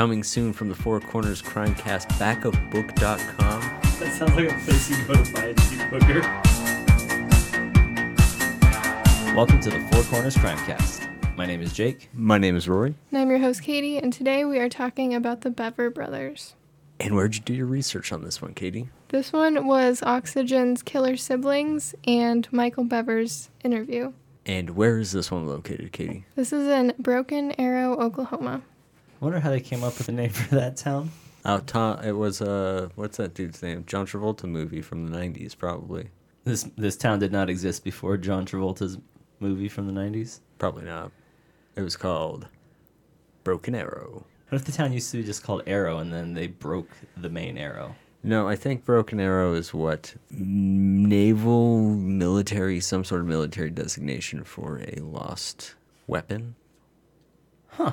Coming soon from the Four Corners Crimecast, backupbook.com. That sounds like a place you go to buy a cheap hooker. Welcome to the Four Corners Crimecast. My name is Jake. My name is Rory. And I'm your host, Katie, and today we are talking about the Bever brothers. And where'd you do your research on this one, Katie? This one was Oxygen's Killer Siblings and Michael Bever's interview. And where is this one located, Katie? This is in Broken Arrow, Oklahoma. Wonder how they came up with the name for that town. Oh, Tom, it was uh, what's that dude's name? John Travolta movie from the '90s, probably. This this town did not exist before John Travolta's movie from the '90s. Probably not. It was called Broken Arrow. What if the town used to be just called Arrow and then they broke the main arrow? No, I think Broken Arrow is what naval military, some sort of military designation for a lost weapon. Huh.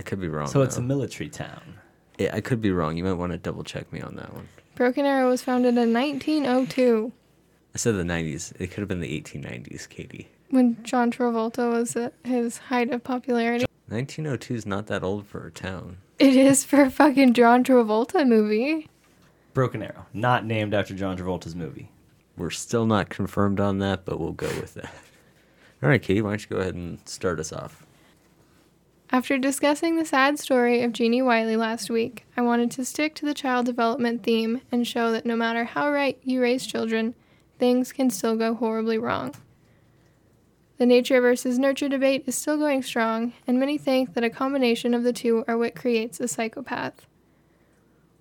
I could be wrong. So it's a military town. Yeah, I could be wrong. You might want to double check me on that one. Broken Arrow was founded in 1902 I said the 90s. It could have been the 1890s, Katie. when John Travolta was at his height of popularity. 1902 is not that old for a town. It is for a fucking John Travolta movie. Broken Arrow, not named after John Travolta's movie. We're still not confirmed on that, but we'll go with that. All right, Katie, why don't you go ahead and start us off? After discussing the sad story of Genie Wiley last week, I wanted to stick to the child development theme and show that no matter how right you raise children, things can still go horribly wrong. The nature versus nurture debate is still going strong, and many think that a combination of the two are what creates a psychopath.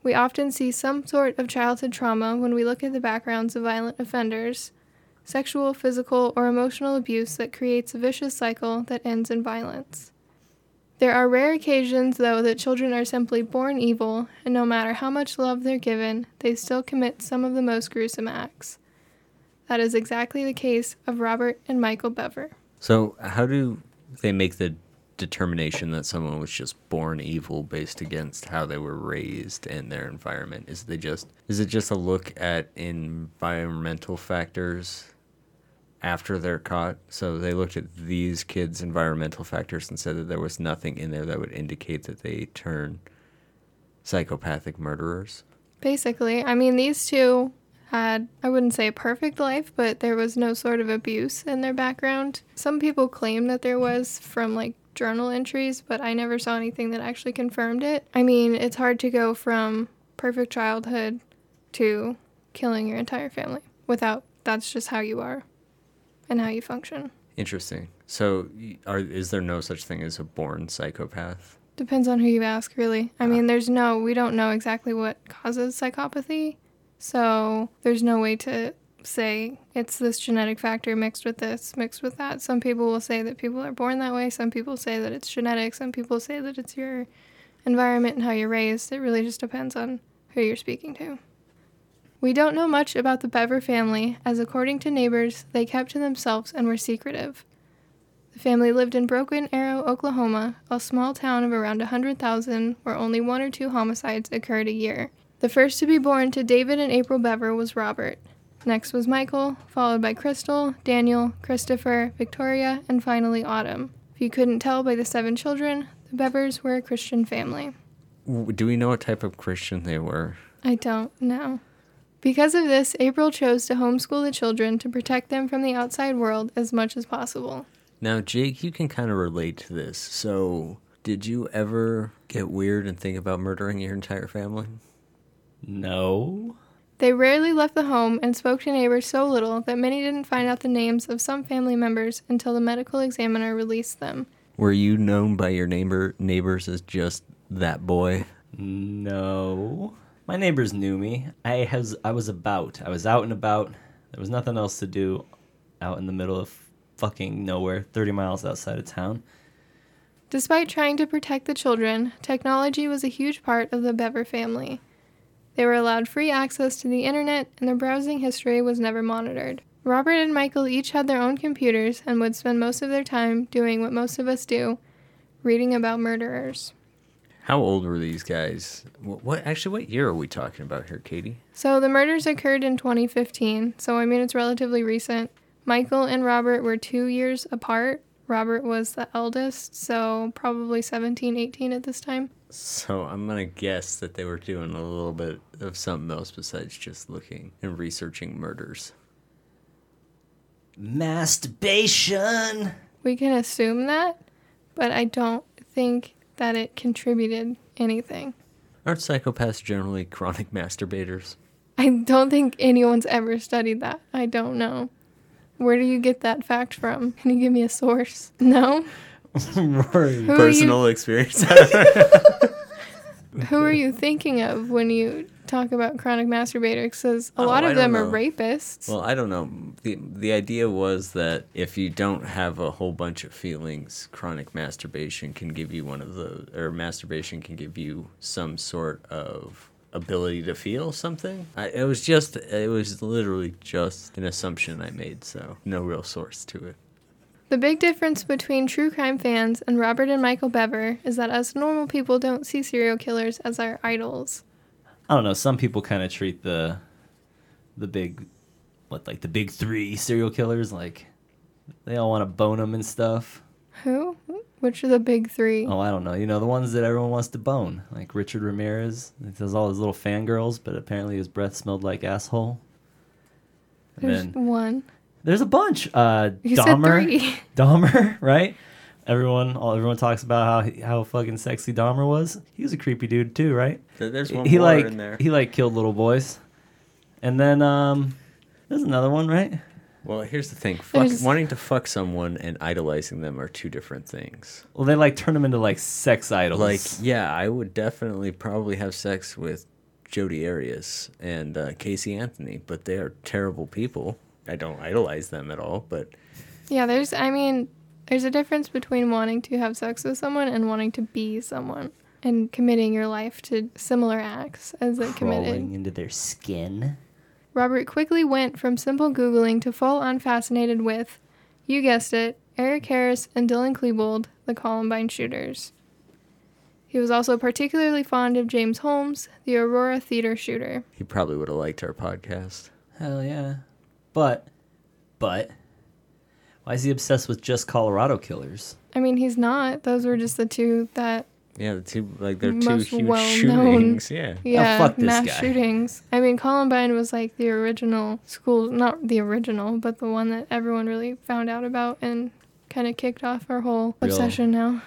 We often see some sort of childhood trauma when we look at the backgrounds of violent offenders sexual, physical, or emotional abuse that creates a vicious cycle that ends in violence. There are rare occasions, though, that children are simply born evil, and no matter how much love they're given, they still commit some of the most gruesome acts. That is exactly the case of Robert and Michael Bever. So, how do they make the determination that someone was just born evil based against how they were raised and their environment? Is they just is it just a look at environmental factors after they're caught? So they looked at these kids' environmental factors and said that there was nothing in there that would indicate that they turn psychopathic murderers. Basically, I mean, these two had, I wouldn't say a perfect life, but there was no sort of abuse in their background. Some people claim that there was from like journal entries, but I never saw anything that actually confirmed it. I mean, it's hard to go from perfect childhood to killing your entire family without that's just how you are and how you function. Interesting. So, are is there no such thing as a born psychopath? Depends on who you ask, really. I ah. mean, there's no, we don't know exactly what causes psychopathy. So there's no way to say it's this genetic factor mixed with this, mixed with that. Some people will say that people are born that way. Some people say that it's genetic. Some people say that it's your environment and how you're raised. It really just depends on who you're speaking to. We don't know much about the Bever family, as according to neighbors, they kept to themselves and were secretive. The family lived in Broken Arrow, Oklahoma, a small town of around 100,000 where only one or two homicides occurred a year. The first to be born to David and April Bever was Robert. Next was Michael, followed by Crystal, Daniel, Christopher, Victoria, and finally Autumn. If you couldn't tell by the seven children, the Bevers were a Christian family. Do we know what type of Christian they were? I don't know. Because of this, April chose to homeschool the children to protect them from the outside world as much as possible. Now, Jake, you can kind of relate to this. So, did you ever get weird and think about murdering your entire family? No. They rarely left the home and spoke to neighbors so little that many didn't find out the names of some family members until the medical examiner released them. Were you known by your neighbor neighbors as just that boy? No. My neighbors knew me. I has I was about. I was out and about. There was nothing else to do out in the middle of fucking nowhere, 30 miles outside of town. Despite trying to protect the children, technology was a huge part of the Bever family. They were allowed free access to the internet, and their browsing history was never monitored. Robert and Michael each had their own computers and would spend most of their time doing what most of us do reading about murderers. How old were these guys? What, what actually? What year are we talking about here, Katie? So the murders occurred in 2015, so I mean it's relatively recent. Michael and Robert were two years apart. Robert was the eldest, so probably 17, 18 at this time. So I'm gonna guess that they were doing a little bit of something else besides just looking and researching murders. Masturbation. We can assume that, but I don't think that it contributed anything. Aren't psychopaths generally chronic masturbators? I don't think anyone's ever studied that. I don't know. Where do you get that fact from? Can you give me a source? No? Rory. Who are you, Personal experience. Who are you thinking of when you talk about chronic masturbators? Because a Oh, lot of them are rapists. well, I don't know. the The idea was that if you don't have a whole bunch of feelings, chronic masturbation can give you one of the, or masturbation can give you some sort of ability to feel something. I, it was just, it was literally just an assumption I made, so no real source to it. The big difference between true crime fans and Robert and Michael Bever is that us normal people don't see serial killers as our idols. I don't know. Some people kind of treat the the big, what like the big three serial killers like they all want to bone them and stuff. Who? Which are the big three? Oh, I don't know. You know the ones that everyone wants to bone, like Richard Ramirez. He does all his little fangirls, but apparently his breath smelled like asshole. And There's then one. There's a bunch. Uh, You Dahmer. said three. Dahmer, right? Everyone, all everyone talks about how how fucking sexy Dahmer was. He was a creepy dude too, right? There- There's one he more like in there. he like killed little boys, and then um, there's another one, right? Well, here's the thing: fuck, There's- wanting to fuck someone and idolizing them are two different things. Well, they like turn them into like sex idols. Like, yeah, I would definitely probably have sex with Jodi Arias and uh, Casey Anthony, but they are terrible people. I don't idolize them at all, but Yeah, there's, I mean, there's a difference between wanting to have sex with someone and wanting to be someone and committing your life to similar acts as they crawling committed. into their skin. Robert quickly went from simple Googling to full on fascinated with, you guessed it, Eric Harris and Dylan Klebold, the Columbine shooters. He was also particularly fond of James Holmes, the Aurora theater shooter. he probably would have liked our podcast. Hell yeah, but but why is he obsessed with just Colorado killers? I mean, he's not. Those were just the two that, Yeah, the two like they're two huge shootings. Yeah, yeah, fuck this mass guy. shootings. I mean, Columbine was like the original school, not the original, but the one that everyone really found out about and kind of kicked off our whole Real- obsession now.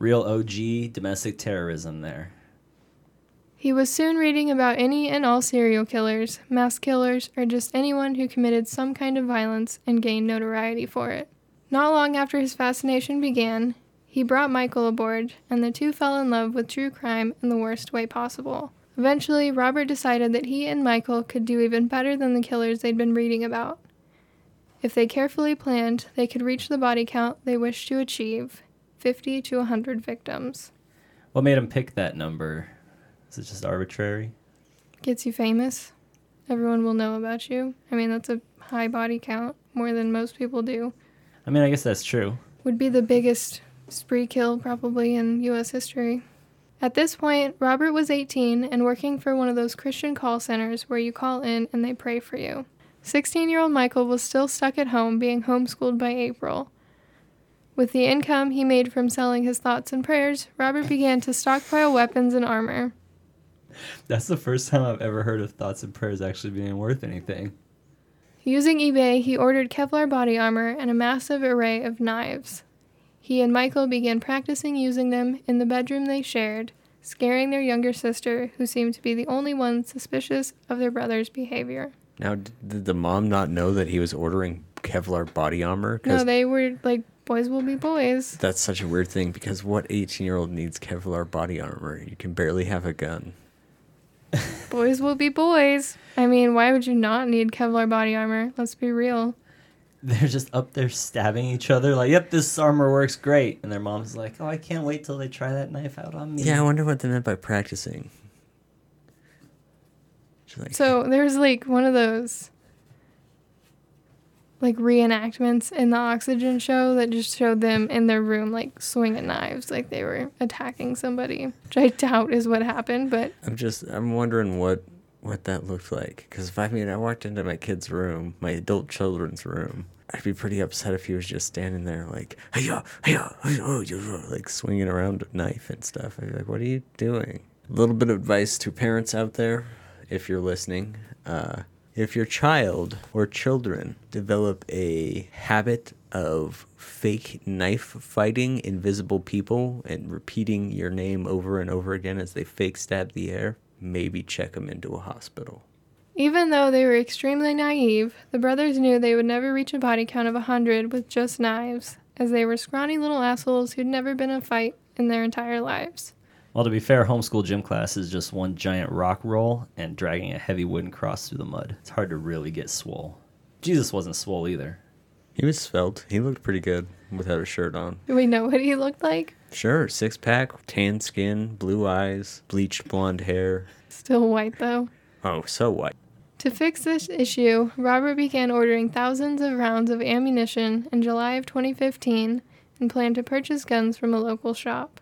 Real OG domestic terrorism there. He was soon reading about any and all serial killers, mass killers, or just anyone who committed some kind of violence and gained notoriety for it. Not long after his fascination began, he brought Michael aboard, and the two fell in love with true crime in the worst way possible. Eventually, Robert decided that he and Michael could do even better than the killers they'd been reading about. If they carefully planned, they could reach the body count they wished to achieve 50 to 100 victims. What made him pick that number? Is it just arbitrary? gets you famous. Everyone will know about you. I mean, that's a high body count, more than most people do. I mean, I guess that's true. Would be the biggest spree kill probably in US history. At this point, Robert was 18 and working for one of those Christian call centers where you call in and they pray for you. 16 year old Michael was still stuck at home being homeschooled by April. With the income he made from selling his thoughts and prayers, Robert began to stockpile weapons and armor. That's the first time I've ever heard of thoughts and prayers actually being worth anything. Using eBay, he ordered Kevlar body armor and a massive array of knives. He and Michael began practicing using them in the bedroom they shared, scaring their younger sister, who seemed to be the only one suspicious of their brother's behavior. Now, did the mom not know that he was ordering Kevlar body armor? No, they were like, boys will be boys. that's such a weird thing because what 18 year old needs Kevlar body armor? You can barely have a gun. Boys will be boys. I mean, why would you not need Kevlar body armor? Let's be real. They're just up there stabbing each other, like, yep, this armor works great. And their mom's like, oh, I can't wait till they try that knife out on me. Yeah, I wonder what they meant by practicing. Like, So there's like one of those like reenactments in the Oxygen show that just showed them in their room like swinging knives like they were attacking somebody, which I doubt is what happened, but I'm just, I'm wondering what what that looked like. Because if I mean, I walked into my kid's room, my adult children's room, I'd be pretty upset if he was just standing there like, hiya, hiya, hiya," like swinging around a knife and stuff. I'd be like, what are you doing? A little bit of advice to parents out there, if you're listening. Uh, if your child or children develop a habit of fake knife fighting invisible people and repeating your name over and over again as they fake stab the air, maybe check them into a hospital. Even though they were extremely naive, the brothers knew they would never reach a body count of a 100 with just knives, as they were scrawny little assholes who'd never been in a fight in their entire lives. Well, to be fair, homeschool gym class is just one giant rock roll and dragging a heavy wooden cross through the mud. It's hard to really get swole. Jesus wasn't swole either. He was svelte. He looked pretty good without a shirt on. Do we know what he looked like? Sure, six pack, tan skin, blue eyes, bleached blonde hair. Still white, though. Oh, so white. To fix this issue, Robert began ordering thousands of rounds of ammunition in July of 2015 and planned to purchase guns from a local shop.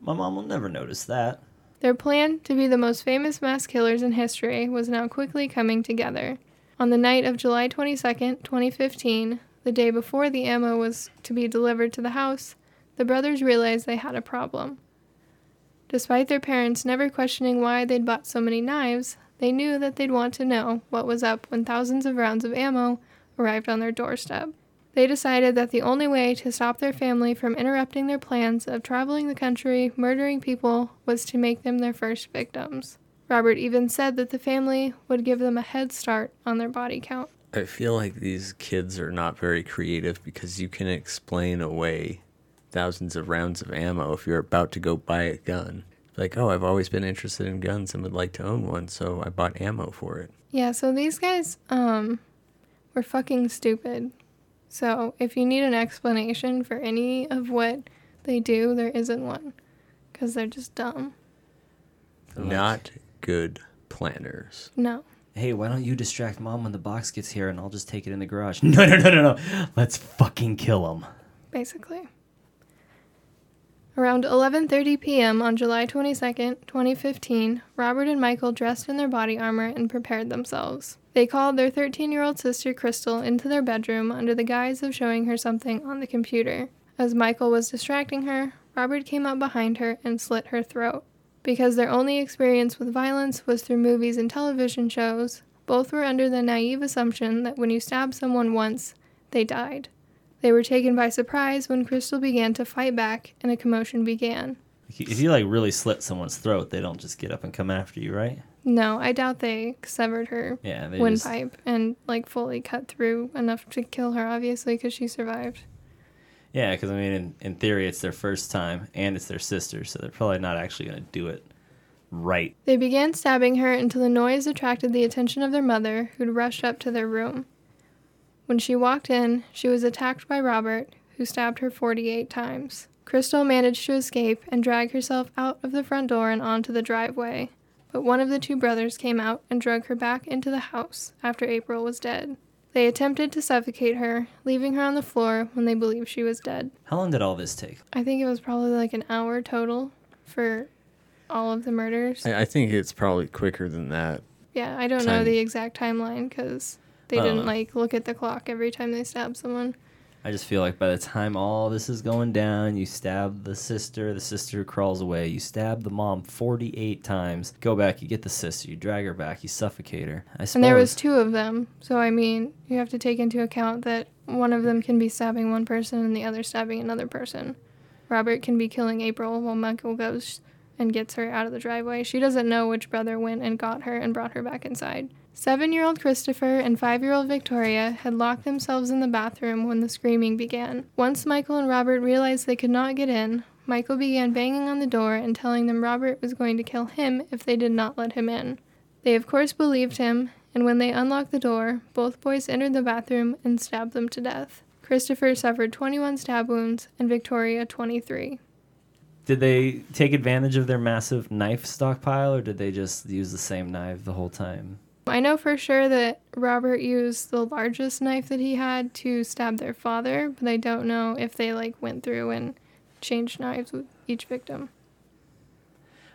My mom will never notice that. Their plan to be the most famous mass killers in history was now quickly coming together. On the night of July 22nd, 2015, the day before the ammo was to be delivered to the house, the brothers realized they had a problem. Despite their parents never questioning why they'd bought so many knives, they knew that they'd want to know what was up when thousands of rounds of ammo arrived on their doorstep. They decided that the only way to stop their family from interrupting their plans of traveling the country, murdering people, was to make them their first victims. Robert even said that the family would give them a head start on their body count. I feel like these kids are not very creative because you can explain away thousands of rounds of ammo if you're about to go buy a gun. Like, oh, I've always been interested in guns and would like to own one, so I bought ammo for it. Yeah, so these guys um were fucking stupid. So if you need an explanation for any of what they do, there isn't one cuz they're just dumb. Not good planners. No. Hey, why don't you distract mom when the box gets here and I'll just take it in the garage? No, no, no, no, no. Let's fucking kill him. basically. Around 11:30 p.m. on July 22nd, 2015, Robert and Michael dressed in their body armor and prepared themselves. They called their 13-year-old sister Crystal into their bedroom under the guise of showing her something on the computer. As Michael was distracting her, Robert came up behind her and slit her throat. Because their only experience with violence was through movies and television shows, both were under the naive assumption that when you stab someone once, they died. They were taken by surprise when Crystal began to fight back and a commotion began. If you like really slit someone's throat, they don't just get up and come after you, right? No, I doubt they severed her Yeah, they just, windpipe and like fully cut through enough to kill her, obviously, because she survived. Yeah, because I mean, in, in theory, it's their first time and it's their sister, so they're probably not actually going to do it right. They began stabbing her until the noise attracted the attention of their mother, who'd rushed up to their room. When she walked in, she was attacked by Robert, who stabbed her 48 times. Crystal managed to escape and drag herself out of the front door and onto the driveway, but one of the two brothers came out and drug her back into the house after April was dead. They attempted to suffocate her, leaving her on the floor when they believed she was dead. How long did all this take? I think it was probably like an hour total for all of the murders. I, I think it's probably quicker than that. Yeah, I don't know the exact timeline because they didn't know. like look at the clock every time they stabbed someone. I just feel like by the time all this is going down, you stab the sister, the sister crawls away, you stab the mom 48 times, go back, you get the sister, you drag her back, you suffocate her. I suppose. And there was two of them, so I mean, you have to take into account that one of them can be stabbing one person and the other stabbing another person. Robert can be killing April while Michael goes and gets her out of the driveway. She doesn't know which brother went and got her and brought her back inside. Seven year old Christopher and five year old Victoria had locked themselves in the bathroom when the screaming began. Once Michael and Robert realized they could not get in, Michael began banging on the door and telling them Robert was going to kill him if they did not let him in. They, of course, believed him, and when they unlocked the door, both boys entered the bathroom and stabbed them to death. Christopher suffered 21 stab wounds and Victoria 23. Did they take advantage of their massive knife stockpile, or did they just use the same knife the whole time? I know for sure that Robert used the largest knife that he had to stab their father, but I don't know if they like went through and changed knives with each victim.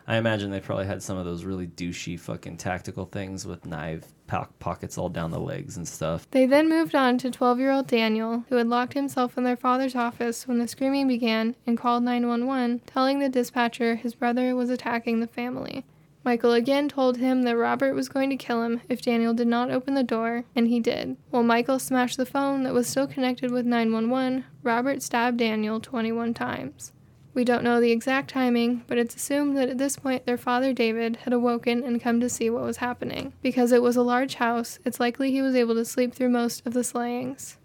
I imagine they probably had some of those really douchey fucking tactical things with knife po- pockets all down the legs and stuff. They then moved on to 12 year old Daniel, who had locked himself in their father's office when the screaming began and called 911, telling the dispatcher his brother was attacking the family. Michael again told him that Robert was going to kill him if Daniel did not open the door, and he did. While Michael smashed the phone that was still connected with 911, Robert stabbed Daniel 21 times. We don't know the exact timing, but it's assumed that at this point their father David had awoken and come to see what was happening. Because it was a large house, it's likely he was able to sleep through most of the slayings.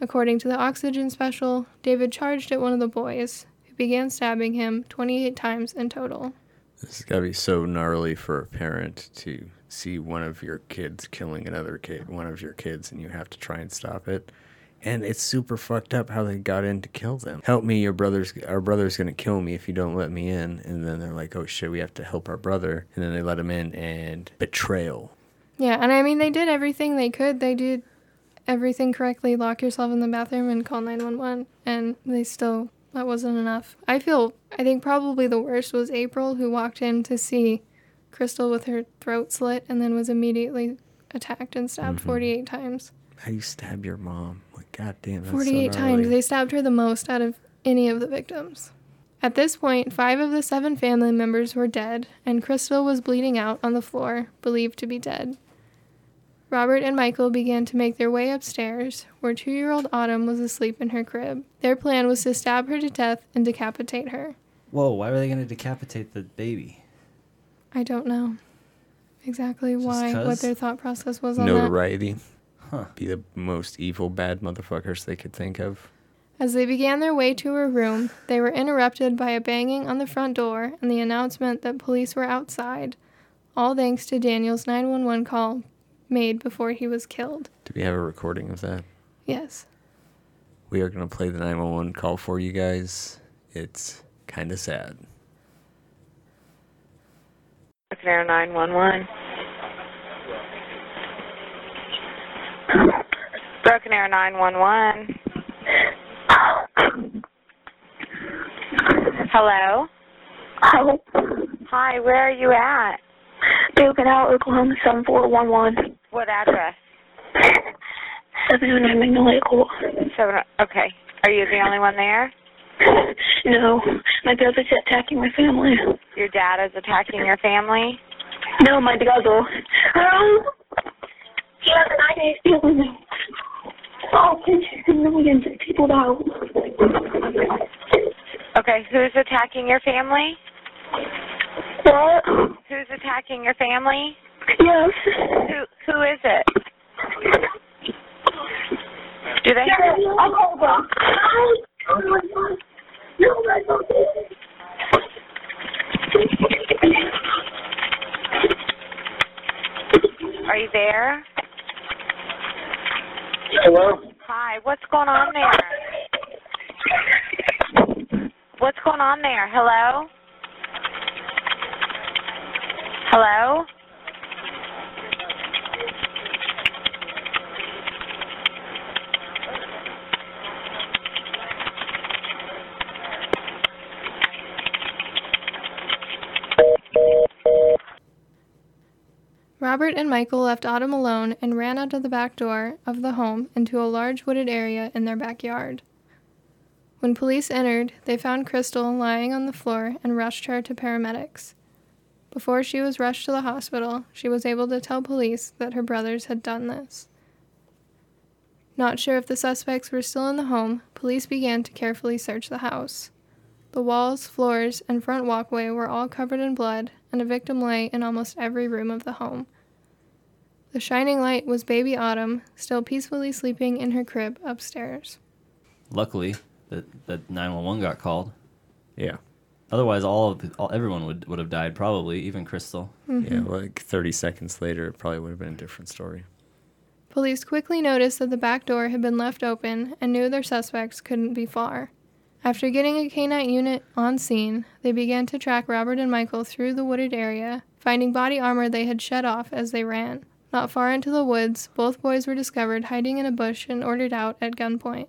According to the Oxygen special, David charged at one of the boys, who began stabbing him 28 times in total. This has got to be so gnarly for a parent to see one of your kids killing another kid, one of your kids, and you have to try and stop it. And it's super fucked up how they got in to kill them. Help me, your brother's our brother's gonna kill me if you don't let me in. And then they're like, oh shit, we have to help our brother. And then they let him in, and betrayal. Yeah, and I mean, they did everything they could. They did everything correctly lock yourself in the bathroom and call 911, and they still, that wasn't enough. I feel, I think probably the worst was April, who walked in to see Crystal with her throat slit and then was immediately attacked and stabbed mm-hmm. 48 times. How do you stab your mom? Like, goddamn, that's 48 so times. They stabbed her the most out of any of the victims. At this point, five of the seven family members were dead, and Crystal was bleeding out on the floor, believed to be dead. Robert and Michael began to make their way upstairs, where two year old Autumn was asleep in her crib. Their plan was to stab her to death and decapitate her. Whoa, why were they going to decapitate the baby? I don't know exactly Just why, what their thought process was on that. Notoriety. Huh. Be the most evil, bad motherfuckers they could think of. As they began their way to her room, they were interrupted by a banging on the front door and the announcement that police were outside, all thanks to Daniel's 911 call made before he was killed. Do we have a recording of that? Yes. We are going to play the 911 call for you guys. It's kind of sad. Broken Arrow 911. Broken Arrow 911. Hello? Hello. Hi, where are you at? Broken Arrow, Oklahoma 7411. What address? 709 Magnolia Court. Seven. Okay. Are you the only one there? No, my brother's attacking my family. Your dad is attacking your family? No, my brother. Um, he has an idea stealing me. Oh, millions of people now. Okay, who's attacking your family? What? Who's attacking your family? Yes. Who who is it? Do they I'll call back. My God. No, my God. are you there? Hello? Hi, what's going on there? What's going on there? Hello? Hello? Robert and Michael left Autumn alone and ran out of the back door of the home into a large wooded area in their backyard. When police entered, they found Crystal lying on the floor and rushed her to paramedics. Before she was rushed to the hospital, she was able to tell police that her brothers had done this. Not sure if the suspects were still in the home, police began to carefully search the house. The walls, floors, and front walkway were all covered in blood, and a victim lay in almost every room of the home. The shining light was baby Autumn, still peacefully sleeping in her crib upstairs. Luckily, that that 911 got called. Yeah. Otherwise, all of the, all, everyone would would have died. Probably even Crystal. Mm-hmm. Yeah, like 30 seconds later, it probably would have been a different story. Police quickly noticed that the back door had been left open and knew their suspects couldn't be far. After getting a canine unit on scene, they began to track Robert and Michael through the wooded area, finding body armor they had shed off as they ran. Not far into the woods, both boys were discovered hiding in a bush and ordered out at gunpoint.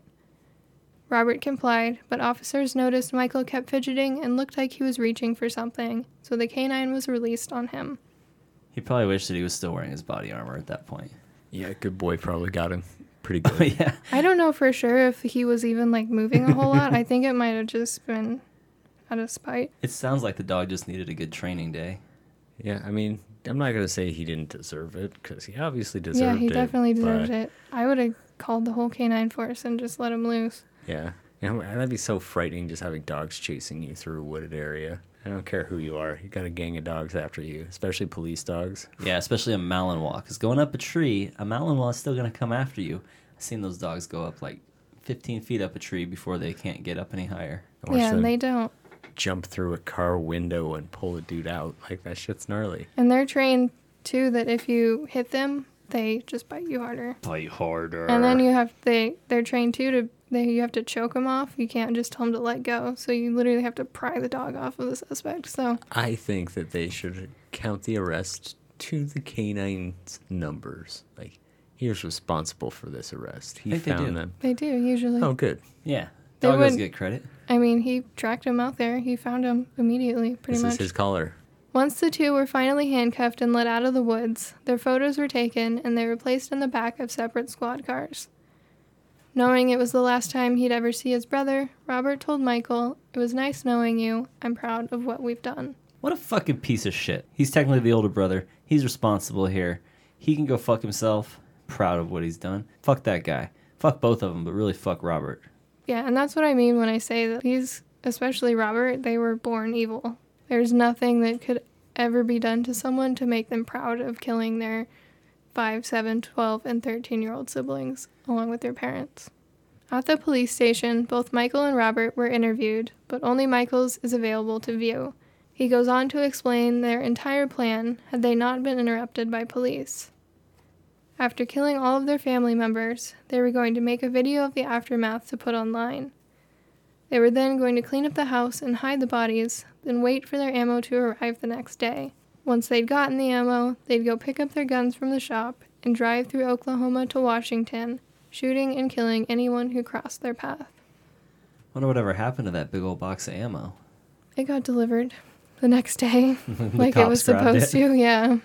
Robert complied, but officers noticed Michael kept fidgeting and looked like he was reaching for something, so the canine was released on him. He probably wished that he was still wearing his body armor at that point. Yeah, good boy probably got him pretty good. Oh, yeah. I don't know for sure if he was even like moving a whole lot. I think it might have just been out of spite. It sounds like the dog just needed a good training day. yeah, I mean, I'm not gonna say he didn't deserve it because he obviously deserved it. yeah, it. he definitely deserved it. I would have called the whole canine force and just let him loose. Yeah, you know, that'd be so frightening just having dogs chasing you through a wooded area. I don't care who you are, you got a gang of dogs after you, especially police dogs. Yeah, especially a Malinois. Because going up a tree, a Malinois is still going to come after you. I've seen those dogs go up like 15 feet up a tree before they can't get up any higher. Yeah, them they don't. Jump through a car window and pull a dude out. Like that shit's gnarly. And they're trained too that if you hit them, they just bite you harder. Bite harder. And then you have they they're trained too to they you have to choke them off. You can't just tell them to let go. So you literally have to pry the dog off of the suspect. So I think that they should count the arrest to the canine's numbers. Like, he was responsible for this arrest. He think they do. found them. they do usually. Oh, good. Yeah. They Dog would- get credit. I mean, he tracked him out there. He found him immediately, pretty this much. is his collar. Once the two were finally handcuffed and let out of the woods, their photos were taken and they were placed in the back of separate squad cars. Knowing it was the last time he'd ever see his brother, Robert told Michael, It was nice knowing you. I'm proud of what we've done. What a fucking piece of shit. He's technically the older brother. He's responsible here. He can go fuck himself. Proud of what he's done. Fuck that guy. Fuck both of them, but really fuck Robert. Yeah, and that's what I mean when I say that these, especially Robert, they were born evil. There's nothing that could ever be done to someone to make them proud of killing their 5, 7, 12, and 13 year old siblings, along with their parents. At the police station, both Michael and Robert were interviewed, but only Michael's is available to view. He goes on to explain their entire plan had they not been interrupted by police. After killing all of their family members, they were going to make a video of the aftermath to put online. They were then going to clean up the house and hide the bodies, then wait for their ammo to arrive the next day. Once they'd gotten the ammo, they'd go pick up their guns from the shop and drive through Oklahoma to Washington, shooting and killing anyone who crossed their path. Wonder whatever happened to that big old box of ammo. It got delivered the next day, The like it was supposed it. to, yeah.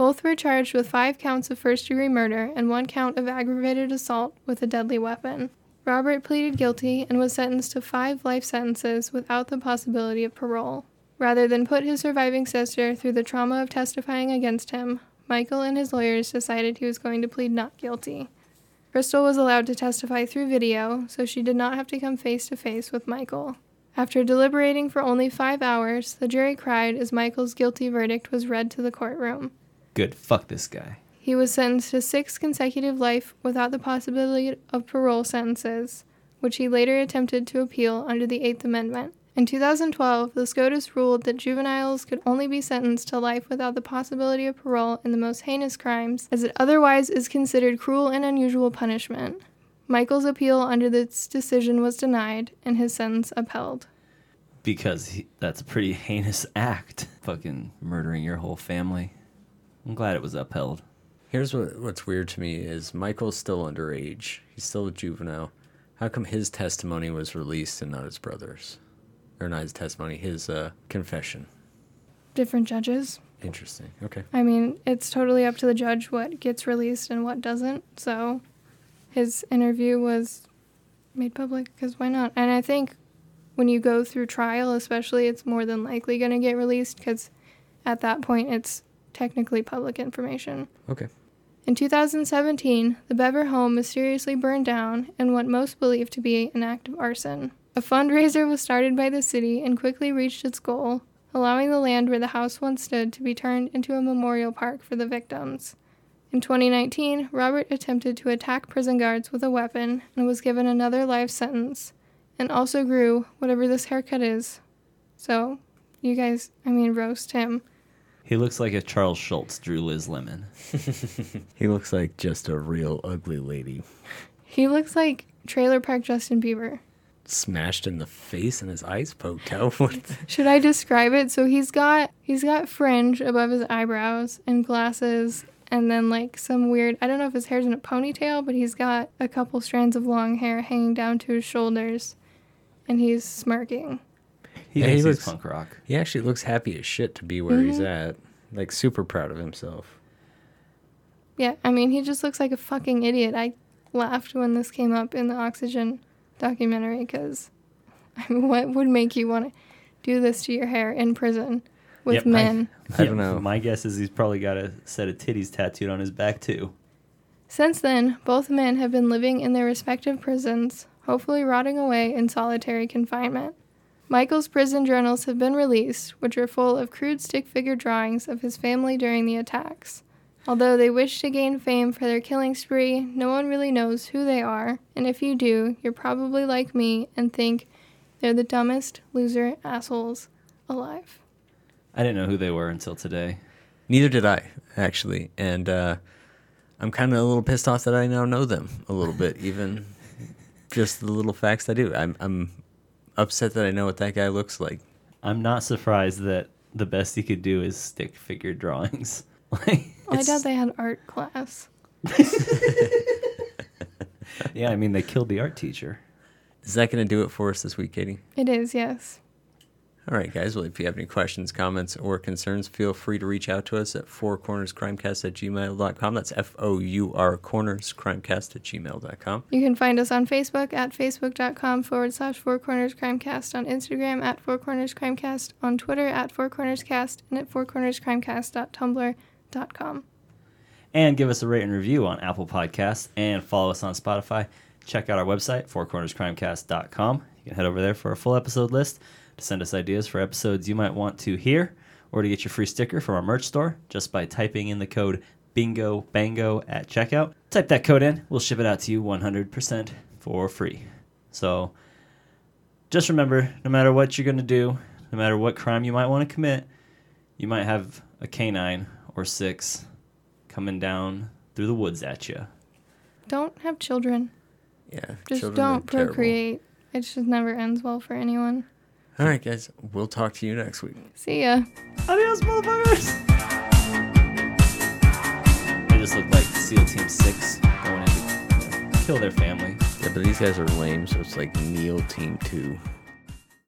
Both were charged with five counts of first degree murder and one count of aggravated assault with a deadly weapon. Robert pleaded guilty and was sentenced to five life sentences without the possibility of parole. Rather than put his surviving sister through the trauma of testifying against him, Michael and his lawyers decided he was going to plead not guilty. Crystal was allowed to testify through video, so she did not have to come face to face with Michael. After deliberating for only five hours, the jury cried as Michael's guilty verdict was read to the courtroom. Good. Fuck this guy. He was sentenced to six consecutive life without the possibility of parole sentences, which he later attempted to appeal under the Eighth Amendment. In 2012, the SCOTUS ruled that juveniles could only be sentenced to life without the possibility of parole in the most heinous crimes, as it otherwise is considered cruel and unusual punishment. Michael's appeal under this decision was denied, and his sentence upheld. Because he, that's a pretty heinous act. Fucking murdering your whole family. I'm glad it was upheld. Here's what what's weird to me is Michael's still underage. He's still a juvenile. How come his testimony was released and not his brother's? Or not his testimony, his uh, confession. Different judges. Interesting. Okay. I mean, it's totally up to the judge what gets released and what doesn't. So his interview was made public because why not? And I think when you go through trial, especially, it's more than likely going to get released because at that point it's technically public information. Okay. In 2017, the Bever home mysteriously burned down in what most believe to be an act of arson. A fundraiser was started by the city and quickly reached its goal, allowing the land where the house once stood to be turned into a memorial park for the victims. In 2019, Robert attempted to attack prison guards with a weapon and was given another life sentence, and also grew whatever this haircut is. So, you guys, I mean, roast him. He looks like if Charles Schulz drew Liz Lemon. He looks like just a real ugly lady. He looks like Trailer Park Justin Bieber. Smashed in the face and his eyes poked out. Should I describe it? So he's got he's got fringe above his eyebrows and glasses and then like some weird I don't know if his hair's in a ponytail, but he's got a couple strands of long hair hanging down to his shoulders and he's smirking. He Yeah, he he's looks- punk rock. He actually looks happy as shit to be where he's mm-hmm. at. Like super proud of himself. Yeah, I mean he just looks like a fucking idiot. I laughed when this came up in the Oxygen documentary cuz I mean, what would make you want to do this to your hair in prison with Yep, I- men? I don't know. My guess is he's probably got a set of titties tattooed on his back too. Since then, both men have been living in their respective prisons, hopefully rotting away in solitary confinement. Michael's prison journals have been released, which are full of crude stick figure drawings of his family during the attacks. Although they wish to gain fame for their killing spree, no one really knows who they are, and if you do, you're probably like me and think they're the dumbest loser assholes alive. I didn't know who they were until today. Neither did I, actually. And uh, I'm kind of a little pissed off that I now know them a little bit, even just the little facts I do. I'm, I'm upset that I know what that guy looks like. I'm not surprised that the best he could do is stick figure drawings. Like, Well, I doubt they had art class. yeah, I mean they killed the art teacher. Is that going to do it for us this week, Katie? It is, yes. All right, guys. Well, if you have any questions, comments, or concerns, feel free to reach out to us at fourcornerscrimecast at gmail.com. That's F O U R cornerscrimecast at gmail.com. You can find us on Facebook at facebook.com forward slash Four Corners Crimecast, on Instagram at Four Corners Crimecast, on Twitter at Four Corners Cast, and at fourcornerscrimecast.tumblr.com. And give us a rate and review on Apple Podcasts and follow us on Spotify. Check out our website, fourcornerscrimecast.com. You can head over there for a full episode list to send us ideas for episodes you might want to hear or to get your free sticker from our merch store just by typing in the code bingo bango at checkout. Type that code in, we'll ship it out to you 100% for free. So just remember no matter what you're going to do, no matter what crime you might want to commit, you might have a canine or six coming down through the woods at you. Don't have children. Yeah. Just children are don't terrible. procreate. It just never ends well for anyone. All right, guys. We'll talk to you next week. See ya. Adios, motherfuckers! They just look like SEAL Team 6 going in to you know, kill their family. Yeah, but these guys are lame, so it's like Neil Team 2.